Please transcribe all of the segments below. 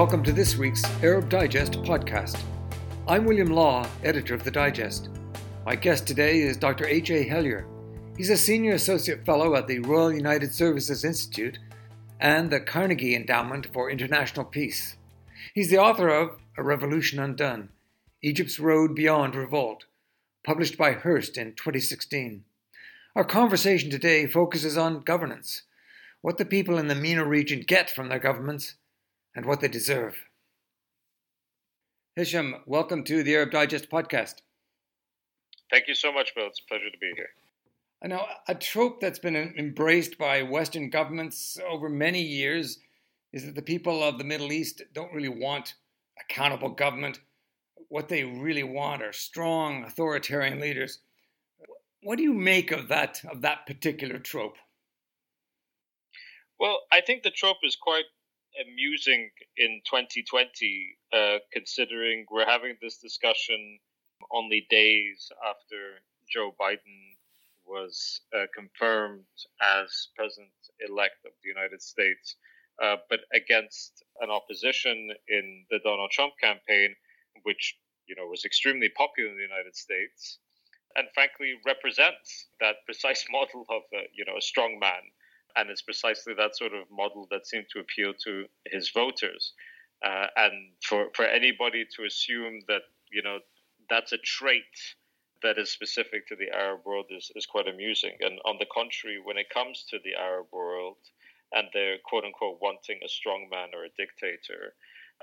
welcome to this week's Arab Digest podcast. I'm William Law, editor of the Digest. My guest today is Dr. H.A. Hellyer. He's a senior associate fellow at the Royal United Services Institute and the Carnegie Endowment for International Peace. He's the author of A Revolution Undone Egypt's Road Beyond Revolt, published by Hurst in 2016. Our conversation today focuses on governance, what the people in the MENA region get from their governments, and what they deserve. Hisham, welcome to the Arab Digest podcast. Thank you so much, Bill. It's a pleasure to be here. I know a trope that's been embraced by Western governments over many years is that the people of the Middle East don't really want accountable government. What they really want are strong authoritarian leaders. What do you make of that of that particular trope? Well, I think the trope is quite amusing in 2020, uh, considering we're having this discussion only days after Joe Biden was uh, confirmed as president elect of the United States, uh, but against an opposition in the Donald Trump campaign, which you know was extremely popular in the United States, and frankly represents that precise model of a, you know a strong man and it's precisely that sort of model that seemed to appeal to his voters. Uh, and for, for anybody to assume that you know that's a trait that is specific to the Arab world is, is quite amusing. And on the contrary, when it comes to the Arab world and they're quote unquote wanting a strong man or a dictator,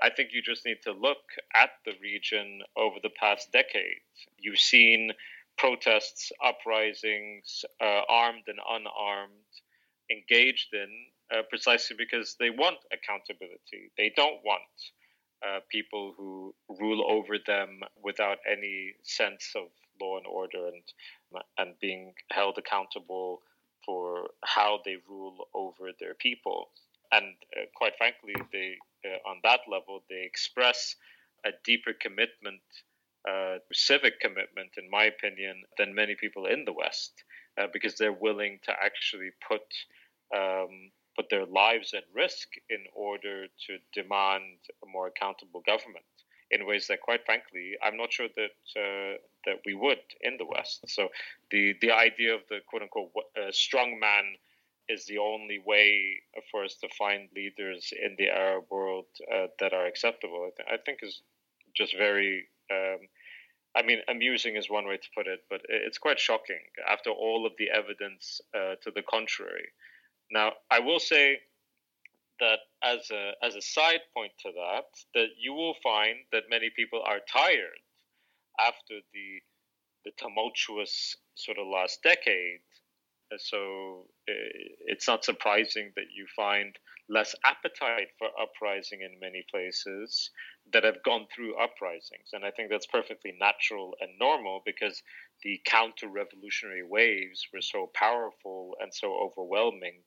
I think you just need to look at the region over the past decade. You've seen protests, uprisings, uh, armed and unarmed, engaged in uh, precisely because they want accountability. They don't want uh, people who rule over them without any sense of law and order and and being held accountable for how they rule over their people. And uh, quite frankly, they uh, on that level they express a deeper commitment, uh, civic commitment, in my opinion, than many people in the West, uh, because they're willing to actually put um, put their lives at risk in order to demand a more accountable government in ways that, quite frankly, I'm not sure that uh, that we would in the West. So the the idea of the quote unquote uh, strong man is the only way for us to find leaders in the Arab world uh, that are acceptable. I, th- I, think is just very. Um, I mean, amusing is one way to put it, but it's quite shocking after all of the evidence uh, to the contrary. Now, I will say that as a as a side point to that, that you will find that many people are tired after the the tumultuous sort of last decade. So it's not surprising that you find less appetite for uprising in many places that have gone through uprisings. And I think that's perfectly natural and normal because the counter revolutionary waves were so powerful and so overwhelming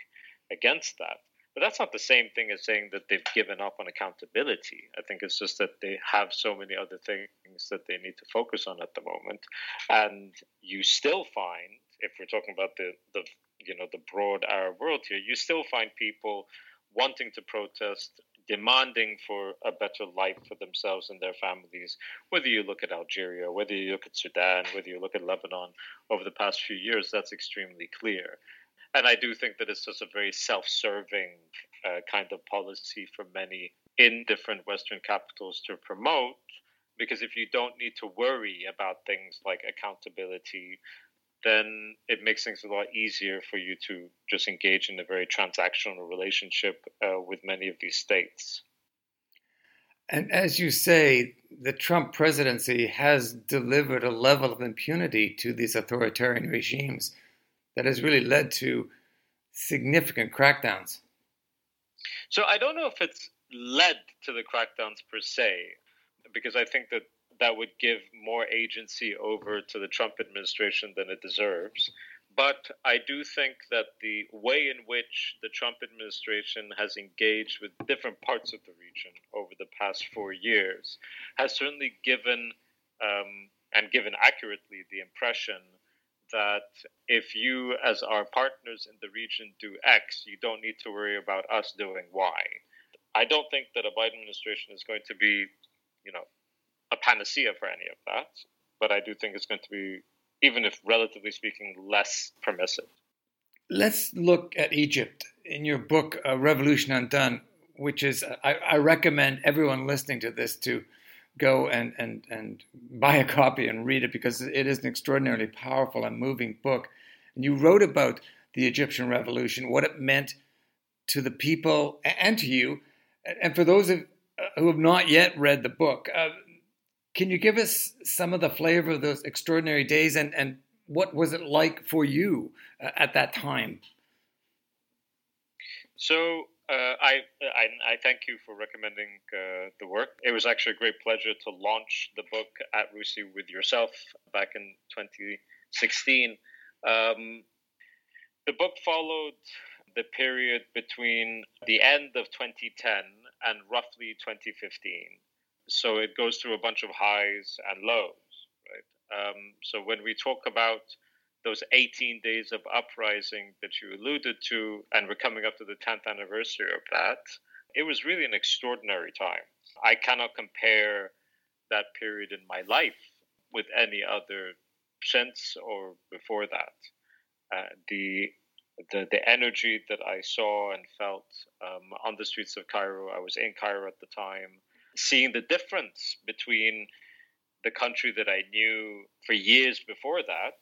against that. But that's not the same thing as saying that they've given up on accountability. I think it's just that they have so many other things that they need to focus on at the moment. And you still find, if we're talking about the, the you know the broad Arab world here, you still find people wanting to protest, demanding for a better life for themselves and their families. Whether you look at Algeria, whether you look at Sudan, whether you look at Lebanon, over the past few years, that's extremely clear and I do think that it's just a very self-serving uh, kind of policy for many in different Western capitals to promote. Because if you don't need to worry about things like accountability, then it makes things a lot easier for you to just engage in a very transactional relationship uh, with many of these states. And as you say, the Trump presidency has delivered a level of impunity to these authoritarian regimes that has really led to significant crackdowns. So I don't know if it's led to the crackdowns per se, because I think that that would give more agency over to the Trump administration than it deserves. But I do think that the way in which the Trump administration has engaged with different parts of the region over the past four years has certainly given, um, and given accurately, the impression that if you, as our partners in the region, do X, you don't need to worry about us doing Y. I don't think that a Biden administration is going to be, you know, a panacea for any of that. But I do think it's going to be, even if relatively speaking, less permissive. Let's look at Egypt. In your book, uh, Revolution Undone, which is, I, I recommend everyone listening to this to go and, and, and buy a copy and read it because it is an extraordinarily powerful and moving book. And you wrote about the Egyptian revolution, what it meant to the people and to you. And for those of, uh, who have not yet read the book, uh, can you give us some of the flavor of those extraordinary days and, and what was it like for you uh, at that time? So uh, I, I, I thank you for recommending uh, the work. It was actually a great pleasure to launch the book at RUSI with yourself back in 2016. Um, the book followed the period between the end of 2010 and roughly 2015. So it goes through a bunch of highs and lows, right? Um, so when we talk about those 18 days of uprising that you alluded to, and we're coming up to the 10th anniversary of that, it was really an extraordinary time. I cannot compare that period in my life with any other since or before that. Uh, the, the the energy that I saw and felt um, on the streets of Cairo. I was in Cairo at the time, seeing the difference between the country that I knew for years before that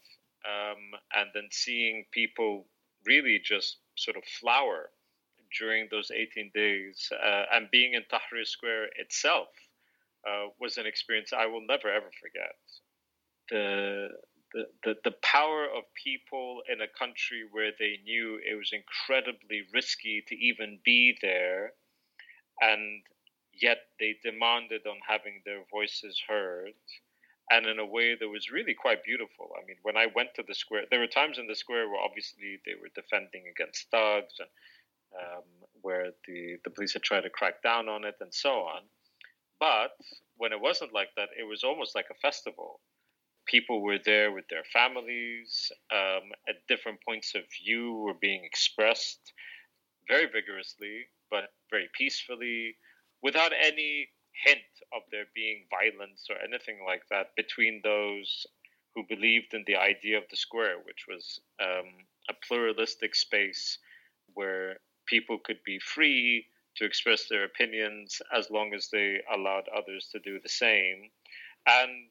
um, and then seeing people really just sort of flower during those 18 days uh, and being in Tahrir Square itself uh, was an experience I will never ever forget. The, the, the, the power of people in a country where they knew it was incredibly risky to even be there, and yet they demanded on having their voices heard and in a way that was really quite beautiful. I mean, when I went to the square, there were times in the square where obviously they were defending against thugs and um, where the, the police had tried to crack down on it and so on. But when it wasn't like that, it was almost like a festival. People were there with their families. Um, at different points of view were being expressed very vigorously, but very peacefully, without any hint of there being violence or anything like that between those who believed in the idea of the square, which was um, a pluralistic space where people could be free to express their opinions as long as they allowed others to do the same, and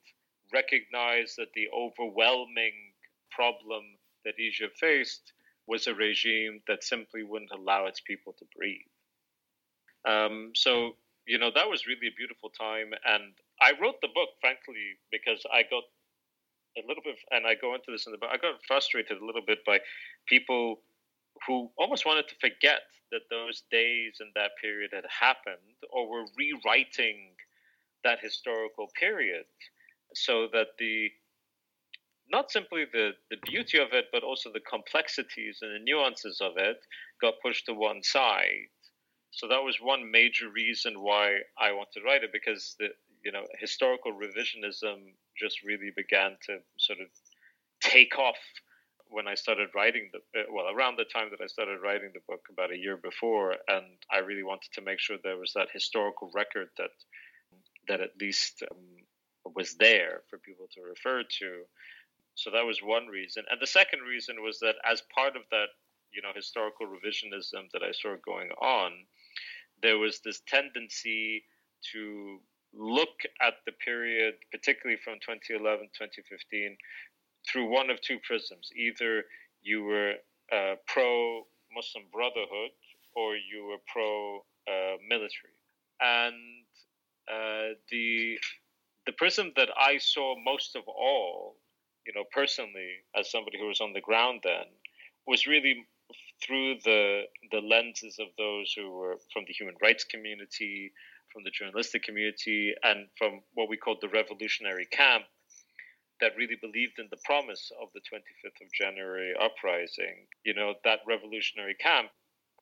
recognize that the overwhelming problem that Egypt faced was a regime that simply wouldn't allow its people to breathe. Um, so you know that was really a beautiful time. And i wrote the book frankly because i got a little bit and i go into this in the book i got frustrated a little bit by people who almost wanted to forget that those days and that period had happened or were rewriting that historical period so that the not simply the, the beauty of it, but also the complexities and the nuances of it got pushed to one side so that was one major reason why I wanted to write it because the you know historical revisionism just really began to sort of take off when I started writing the uh, well around the time that I started writing the book about a year before, and I really wanted to make sure there was that historical record that that at least um, was there for people to refer to. So that was one reason, and the second reason was that as part of that you know historical revisionism that I saw going on, there was this tendency to look at the period, particularly from 2011 2015, through one of two prisms. Either you were uh, pro Muslim Brotherhood or you were pro uh, military. And uh, the the prism that I saw most of all, you know, personally, as somebody who was on the ground then, was really through the the lenses of those who were from the human rights community, from the journalistic community, and from what we called the revolutionary camp that really believed in the promise of the 25th of January uprising. You know, that revolutionary camp,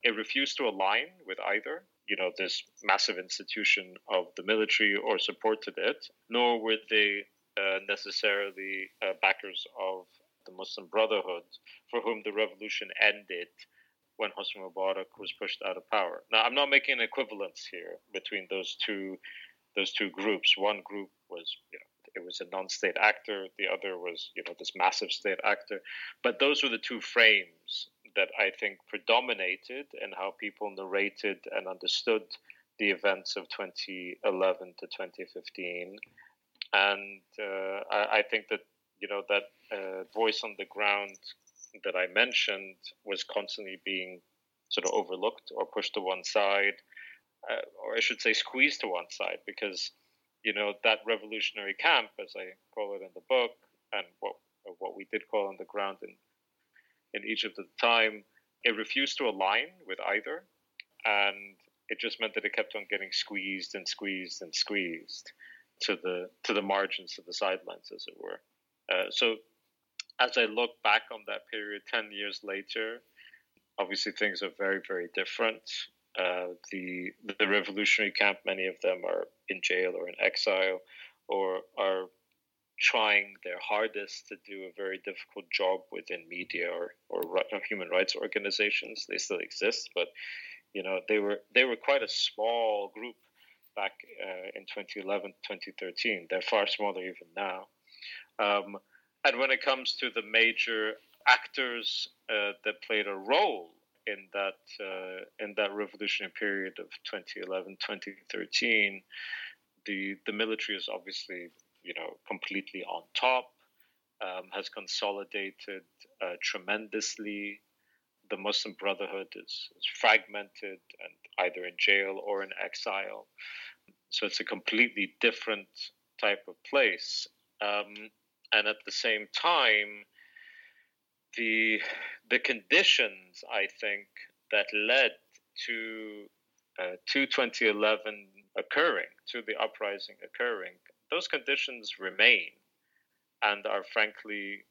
it refused to align with either, you know, this massive institution of the military or supported it, nor were they uh, necessarily uh, backers of the Muslim Brotherhood, for whom the revolution ended when Hosni Mubarak was pushed out of power. Now, I'm not making an equivalence here between those two those two groups. One group was, you know, it was a non-state actor. The other was, you know, this massive state actor. But those were the two frames that I think predominated in how people narrated and understood the events of 2011 to 2015. And uh, I, I, think that, you know, that uh, voice on the ground that I mentioned was constantly being sort of overlooked or pushed to one side, uh, or I should say, squeezed to one side, because you know that revolutionary camp, as I call it in the book, and what what we did call on the ground in in Egypt at the time, it refused to align with either, and it just meant that it kept on getting squeezed and squeezed and squeezed to the to the margins, to the sidelines, as it were. Uh, so as I look back on that period 10 years later, obviously things are very, very different. Uh, the the revolutionary camp, many of them are in jail or in exile, or are trying their hardest to do a very difficult job within media or, or human rights organizations. They still exist, but you know they were they were quite a small group back uh, in 2011, 2013. They're far smaller even now. Um, and when it comes to the major actors uh, that played a role in that uh, in that revolutionary period of 2011 2013 the the military is obviously you know completely on top um, has consolidated uh, tremendously. The Muslim Brotherhood is, is, fragmented and either in jail or in exile. So it's a completely different type of place. Um, and at the same time, the the conditions I think that led to uh, to 2011 occurring, to the uprising occurring, those conditions remain and are frankly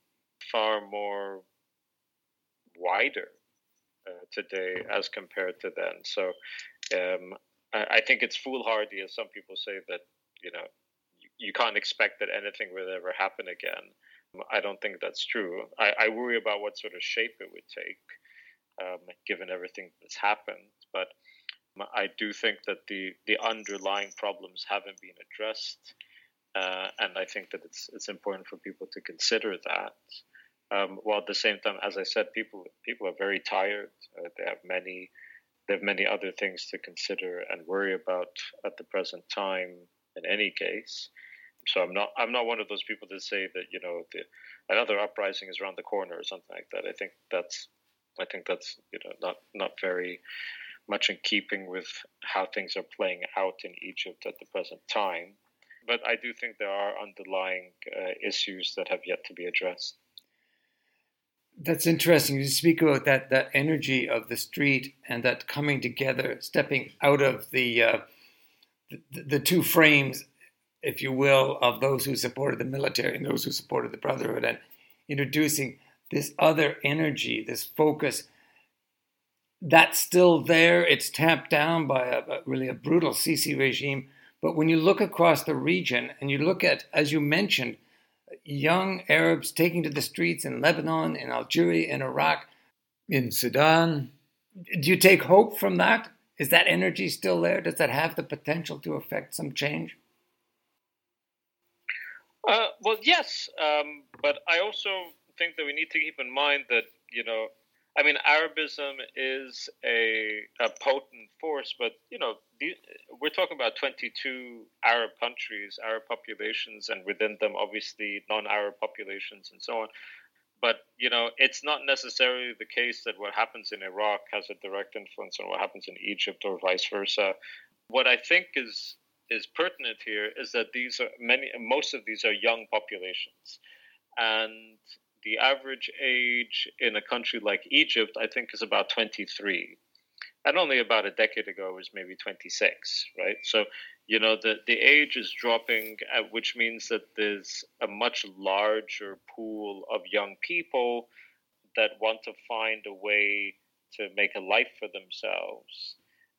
far more wider uh, today as compared to then. So um, I, I, think it's foolhardy, as some people say, that you know you can't expect that anything will ever happen again. I don't think that's true. I, I worry about what sort of shape it would take, um, given everything that's happened. But I do think that the, the underlying problems haven't been addressed, uh, and I think that it's it's important for people to consider that. Um, while at the same time, as I said, people people are very tired. Uh, they have many they have many other things to consider and worry about at the present time. In any case, so I'm not I'm not one of those people that say that you know the, another uprising is around the corner or something like that. I think that's I think that's you know not not very much in keeping with how things are playing out in Egypt at the present time. But I do think there are underlying uh, issues that have yet to be addressed. That's interesting. You speak about that that energy of the street and that coming together, stepping out of the uh, the, two frames if you will, of those who supported the military and those who supported the Brotherhood, and introducing this other energy, this focus. That's still there. It's tamped down by a, a, really a brutal Sisi regime. But when you look across the region and you look at, as you mentioned, young Arabs taking to the streets in Lebanon, in Algeria, in Iraq, in Sudan, do you take hope from that? Is that energy still there? Does that have the potential to affect some change? Uh, well, yes, um, but I also think that we need to keep in mind that you know, I mean, Arabism is a, a potent force, but you know, the, we're talking about 22 Arab countries, Arab populations, and within them, obviously, non-Arab populations, and so on. But you know, it's not necessarily the case that what happens in Iraq has a direct influence on what happens in Egypt or vice versa. What I think is is pertinent here is that these are many most of these are young populations. And the average age in a country like Egypt I think is about 23 and only about a decade ago was maybe 26 right? So you know the the age is dropping uh, which means that there's a much larger pool of young people that want to find a way to make a life for themselves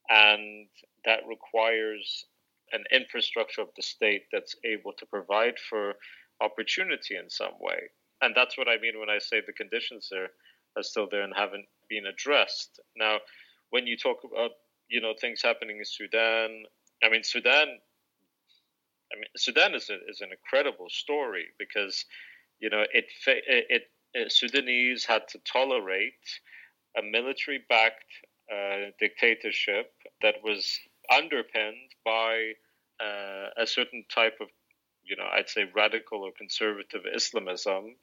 and that requires an infrastructure of the state that's able to provide for opportunity in some way. And that's what I mean when I say the conditions are are still there and haven't been addressed. Now, when you talk about you know things happening in Sudan, I mean Sudan. I mean Sudan is a, is an incredible story because you know it it, it Sudanese had to tolerate a military-backed uh, dictatorship that was underpinned by uh, a certain type of, you know, I'd say radical or conservative Islamism,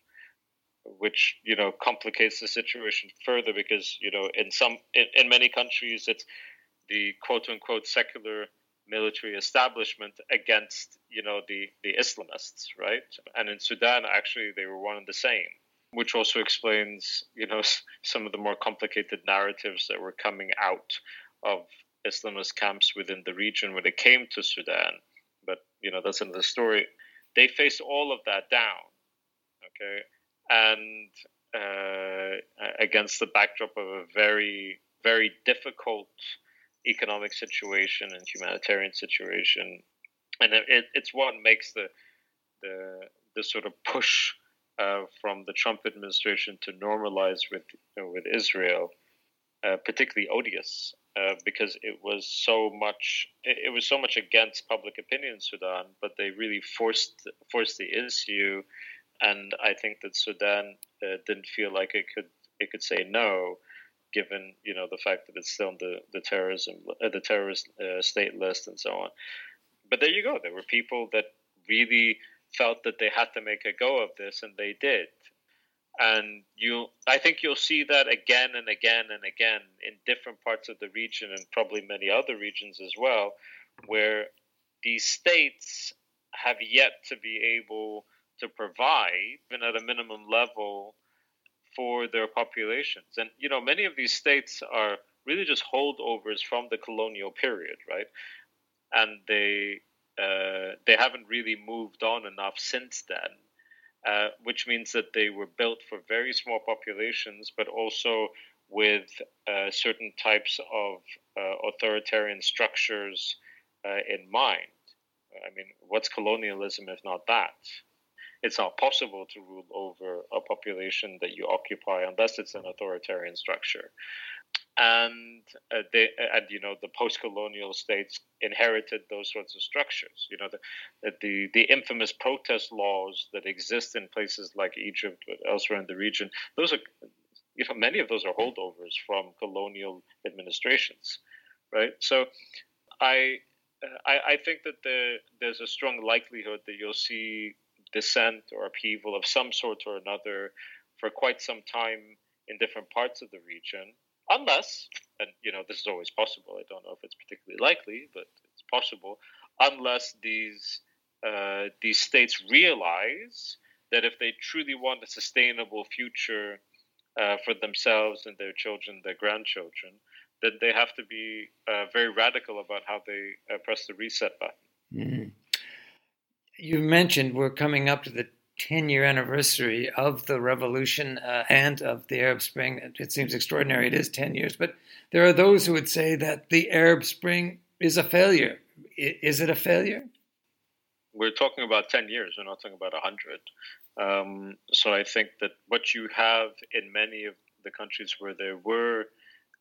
which you know complicates the situation further because you know in some in, in many countries it's the quote unquote secular military establishment against you know the the Islamists, right? And in Sudan, actually, they were one and the same, which also explains you know some of the more complicated narratives that were coming out of Islamist camps within the region when it came to Sudan. But you know that's another story. They faced all of that down, okay, and uh, against the backdrop of a very very difficult economic situation and humanitarian situation, and it, it's what makes the the the sort of push uh, from the Trump administration to normalize with you know, with Israel, uh, particularly odious uh, because it was so much it, it, was so much against public opinion in Sudan, but they really forced forced the issue, and I think that Sudan uh, didn't feel like it could it could say no, given you know the fact that it's still on the the terrorism uh, the terrorist uh, state list and so on. But there you go. There were people that really felt that they had to make a go of this, and they did. And you, I think you'll see that again and again and again in different parts of the region, and probably many other regions as well, where these states have yet to be able to provide, even at a minimum level, for their populations. And you know, many of these states are really just holdovers from the colonial period, right? And they uh, they haven't really moved on enough since then, uh, which means that they were built for very small populations, but also with uh, certain types of uh, authoritarian structures uh, in mind. I mean, what's colonialism if not that? It's not possible to rule over a population that you occupy unless it's an authoritarian structure. And uh, they, and you know the post-colonial states inherited those sorts of structures. You know the the the infamous protest laws that exist in places like Egypt, but elsewhere in the region. Those are you know many of those are holdovers from colonial administrations, right? So I I, I, think that the, there's a strong likelihood that you'll see dissent or upheaval of some sort or another for quite some time in different parts of the region, unless, and you know, this is always possible. I don't know if it's particularly likely, but it's possible, unless these uh, these states realize that if they truly want a sustainable future uh, for themselves and their children, their grandchildren, then they have to be uh, very radical about how they uh, press the reset button. You mentioned we're coming up to the 10 year anniversary of the revolution uh, and of the Arab Spring. It seems extraordinary, it is 10 years, but there are those who would say that the Arab Spring is a failure. Is it a failure? We're talking about 10 years, we're not talking about 100. Um, so I think that what you have in many of the countries where there were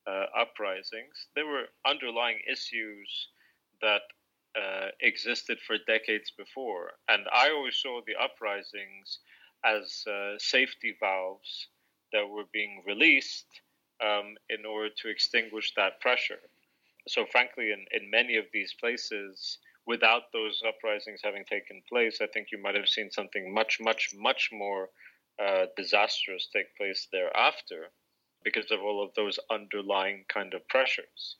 uh, uprisings, there were underlying issues that uh, existed for decades before. And I always saw the uprisings as uh, safety valves that were being released um, in order to extinguish that pressure. So, frankly, in, in many of these places, without those uprisings having taken place, I think you might have seen something much, much, much more uh, disastrous take place thereafter because of all of those underlying kind of pressures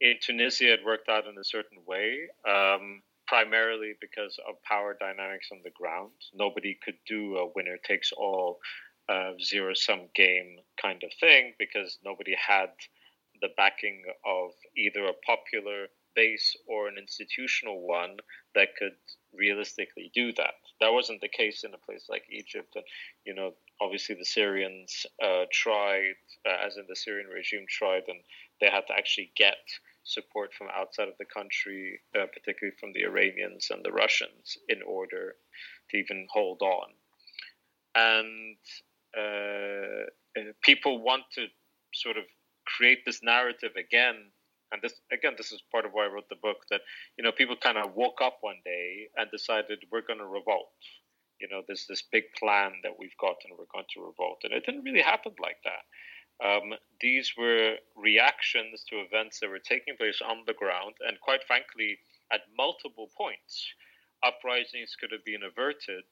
in Tunisia, it worked out in a certain way, um, primarily because of power dynamics on the ground. Nobody could do a winner takes all uh, zero sum game kind of thing because nobody had the backing of either a popular base or an institutional one that could realistically do that. That wasn't the case in a place like Egypt, and you know, obviously the Syrians uh, tried, uh, as in the Syrian regime tried, and they had to actually get support from outside of the country, uh, particularly from the Iranians and the Russians, in order to even hold on. And uh, uh, people want to sort of create this narrative again. And this again, this is part of why I wrote the book. That you know, people kind of woke up one day and decided we're going to revolt. You know, there's this big plan that we've got, and we're going to revolt. And it didn't really happen like that. Um, these were reactions to events that were taking place on the ground, and quite frankly, at multiple points, uprisings could have been averted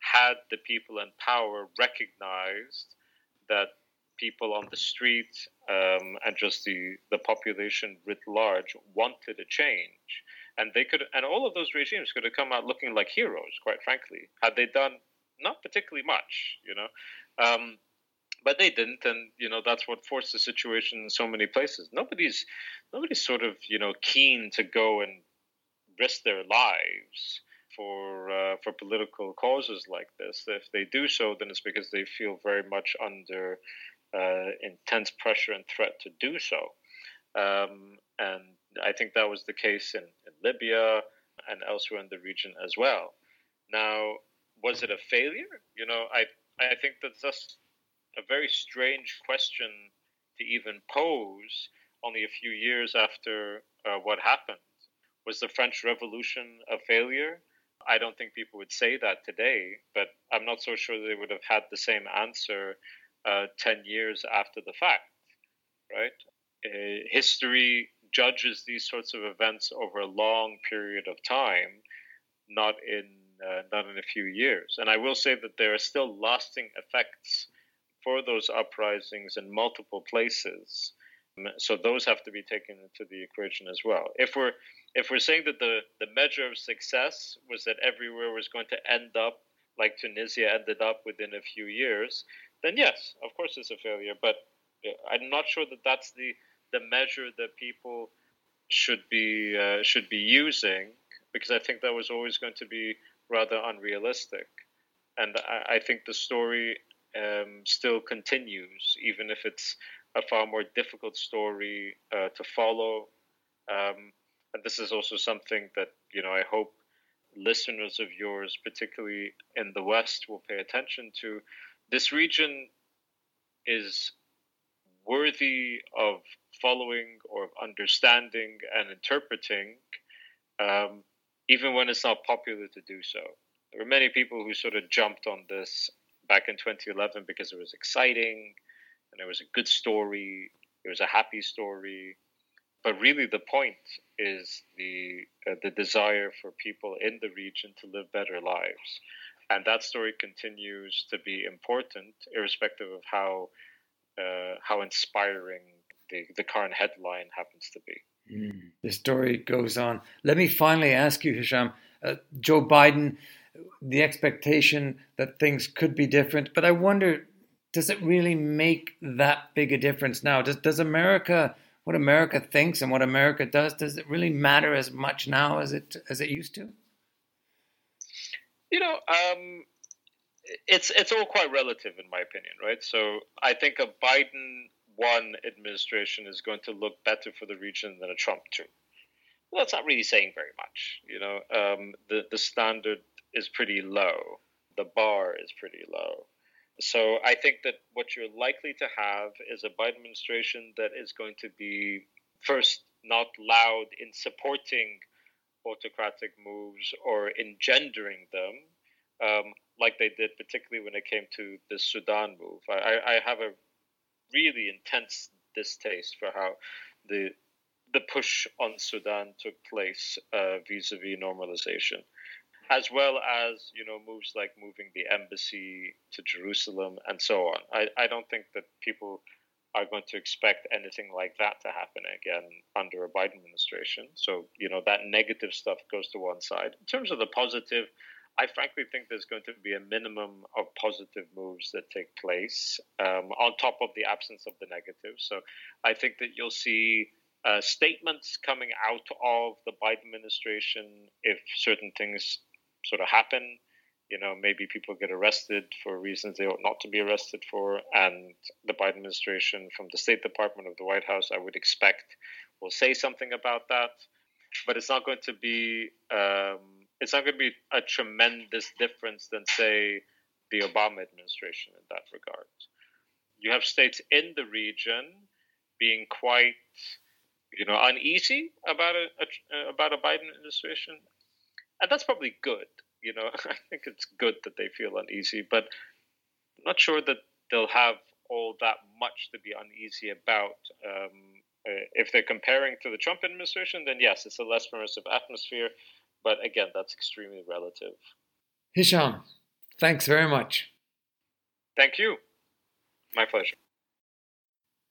had the people in power recognized that people on the street um, and just the, the population writ large wanted a change. And they could, and all of those regimes could have come out looking like heroes, quite frankly, had they done not particularly much, you know. Um, but they didn't, and you know that's what forced the situation in so many places. Nobody's, nobody's sort of you know keen to go and risk their lives for uh, for political causes like this. If they do so, then it's because they feel very much under uh, intense pressure and threat to do so. Um, and I think that was the case in, in Libya and elsewhere in the region as well. Now, was it a failure? You know, I I think that's just a very strange question to even pose only a few years after uh, what happened. Was the French Revolution a failure? I don't think people would say that today, but I'm not so sure they would have had the same answer uh, 10 years after the fact, right? Uh, history judges these sorts of events over a long period of time, not in uh, not in a few years. And I will say that there are still lasting effects for those uprisings in multiple places. So those have to be taken into the equation as well. If we're if we're saying that the, the measure of success was that everywhere was going to end up like Tunisia ended up within a few years, then yes, of course it's a failure. But uh, I'm not sure that that's the the measure that people should be uh, should be using because I think that was always going to be rather unrealistic. And I, I think the story um, still continues, even if it's a far more difficult story uh, to follow. Um, and this is also something that you know I hope listeners of yours, particularly in the West, will pay attention to. This region is worthy of following or of understanding and interpreting, um, even when it's not popular to do so. There were many people who sort of jumped on this back in 2011 because it was exciting and it was a good story, it was a happy story. But really, the point is the uh, the desire for people in the region to live better lives, and that story continues to be important, irrespective of how uh, how inspiring the, the current headline happens to be. Mm. The story goes on. Let me finally ask you, Hisham. Uh, Joe Biden, the expectation that things could be different, but I wonder, does it really make that big a difference now? Does does America what America thinks and what America does, does it really matter as much now as it as it used to? You know, um, it's it's all quite relative in my opinion, right? So I think a Biden one administration is going to look better for the region than a Trump two. Well, that's not really saying very much. You know, um, the the standard is pretty low, the bar is pretty low. So I think that what you're likely to have is a Biden administration that is going to be first not loud in supporting autocratic moves or engendering them, um, like they did, particularly when it came to the Sudan move. I, I have a really intense distaste for how the the push on Sudan took place uh, vis-a-vis normalization as well as you know moves like moving the embassy to Jerusalem and so on. I, I don't think that people are going to expect anything like that to happen again under a Biden administration. So you know that negative stuff goes to one side. In terms of the positive, I frankly think there's going to be a minimum of positive moves that take place um, on top of the absence of the negative. So I think that you'll see. Uh, statements coming out of the Biden administration if certain things sort of happen. You know, maybe people get arrested for reasons they ought not to be arrested for. And the Biden administration, from the State Department of the White House, I would expect will say something about that. But it's not going to be um, it's not going to be a tremendous difference than say the Obama administration in that regard. you have states in the region being quite, you know, uneasy about a, a about a Biden administration, and that's probably good. You know, I think it's good that they feel uneasy, but I'm not sure that they'll have all that much to be uneasy about. Um, uh, if they're comparing to the Trump administration, then yes, it's a less permissive atmosphere. But again, that's extremely relative. Hisham, thanks very much. Thank you. My pleasure.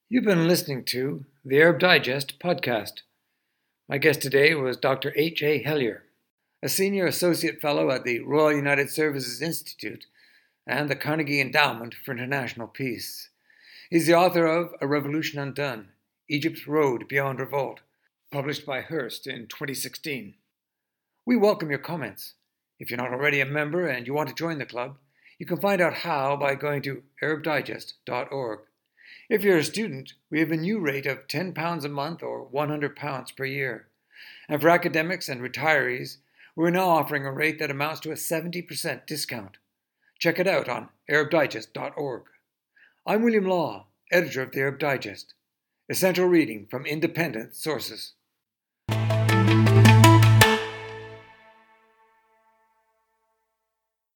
You've been listening to the Arab Digest podcast. My guest today was Dr. H. A. Hellyer, a senior associate fellow at the Royal United Services Institute and the Carnegie Endowment for International Peace. He's the author of A Revolution Undone Egypt's Road Beyond Revolt, published by Hurst in 2016. We welcome your comments. If you're not already a member and you want to join the club, you can find out how by going to ArabDigest.org. If you're a student, we have a new rate of £10 a month or £100 per year. And for academics and retirees, we're now offering a rate that amounts to a 70% discount. Check it out on ArabDigest.org. I'm William Law, editor of the Arab Digest, essential reading from independent sources.